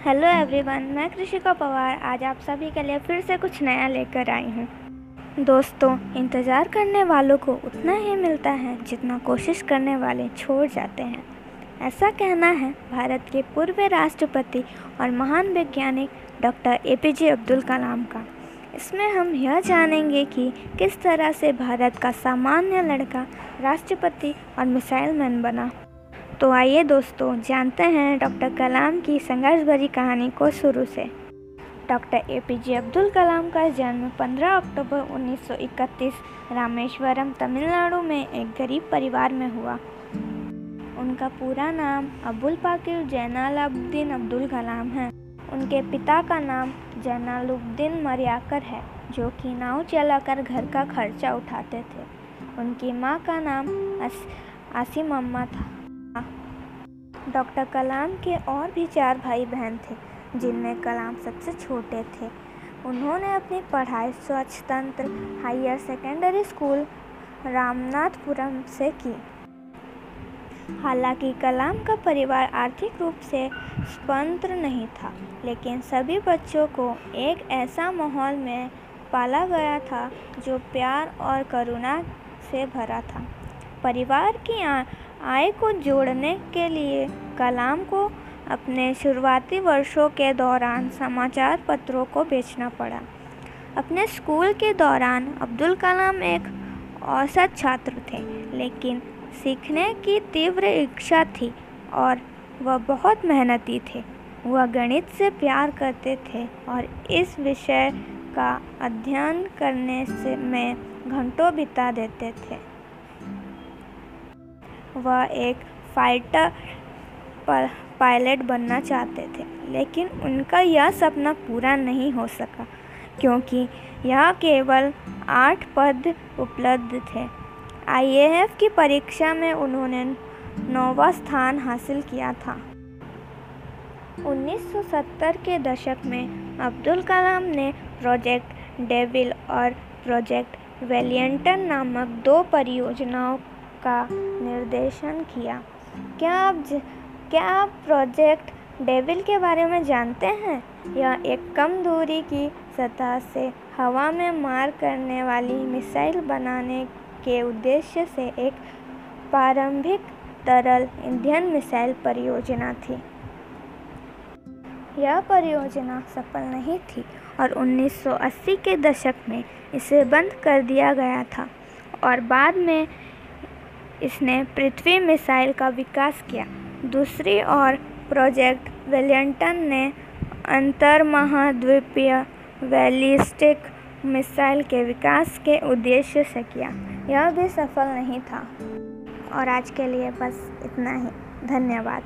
Hello everyone मैं कृषिका पवार आज आप सभी के लिए फिर से कुछ नया लेकर आई हूँ। दोस्तों, इंतज़ार करने वालों को उतना ही मिलता है जितना कोशिश करने वाले छोड़ जाते हैं। ऐसा कहना है, भारत के पूर्व राष्ट्रपति और महान वैज्ञानिक doctor A P J Abdul Kalam का। इसमें हम यह जानेंगे कि किस तरह से भारत का सामान्य लड़का, राष्ट्रपति और मिसाइल मैन बना। तो आइए दोस्तों, जानते हैं डॉक्टर कलाम की संघर्ष भरी कहानी को शुरू से। Doctor A P J Abdul Kalam का जन्म 15 अक्टूबर 1931 रामेश्वरम, तमिलनाडु में एक गरीब परिवार में हुआ। उनका पूरा नाम अबुल पाकिर जैनालाब्दीन अब्दुल कलाम है। उनके पिता का नाम जैनालुब्दीन मरियाकर है, जो कि नाव चलाकर घर का खर्चा उठाते थे। उनकी माँ का नाम आसिम अम्मा था। डॉक्टर कलाम के और भी चार भाई बहन थे, जिनमें कलाम सबसे छोटे थे। उन्होंने अपनी पढ़ाई स्वच्छतंत्र हायर सेकेंडरी स्कूल, रामनाथपुरम से की। हालाँकि कलाम का परिवार आर्थिक रूप से स्वतंत्र नहीं था, लेकिन सभी बच्चों को एक ऐसा माहौल में पाला गया था, जो प्यार और करुणा से भरा था। परिवार की आय को जोड़ने के लिए कलाम को अपने शुरुआती वर्षों के दौरान समाचार पत्रों को बेचना पड़ा। अपने स्कूल के दौरान अब्दुल कलाम एक औसत छात्र थे, लेकिन सीखने की तीव्र इच्छा थी और वह बहुत मेहनती थे। वह गणित से प्यार करते थे और इस विषय का अध्ययन करने से में घंटों बिता देते थे। वह एक फाइटर पायलट बनना चाहते थे, लेकिन उनका यह सपना पूरा नहीं हो सका, क्योंकि यह केवल आठ पद उपलब्ध थे। आईएएफ की परीक्षा में उन्होंने नौवा स्थान हासिल किया था। 1970 के दशक में अब्दुल कलाम ने प्रोजेक्ट डेविल और प्रोजेक्ट वेलियंटन नामक दो परियोजनाओं का निर्देशन किया। क्या आप ज, क्या आप प्रोजेक्ट डेविल के बारे में जानते हैं? यह एक कम दूरी की सतह से हवा में मार करने वाली मिसाइल बनाने के उद्देश्य से एक प्रारंभिक तरल इंडियन मिसाइल परियोजना थी। यह परियोजना सफल नहीं थी और 1980 के दशक में इसे बंद कर दिया गया था और बाद में इसने पृथ्वी मिसाइल का विकास किया। दूसरी ओर, प्रोजेक्ट वेलियंटन ने अंतर महाद्वीपीय बैलिस्टिक मिसाइल के विकास के उद्देश्य से किया। यह भी सफल नहीं था। और आज के लिए बस इतना ही। धन्यवाद।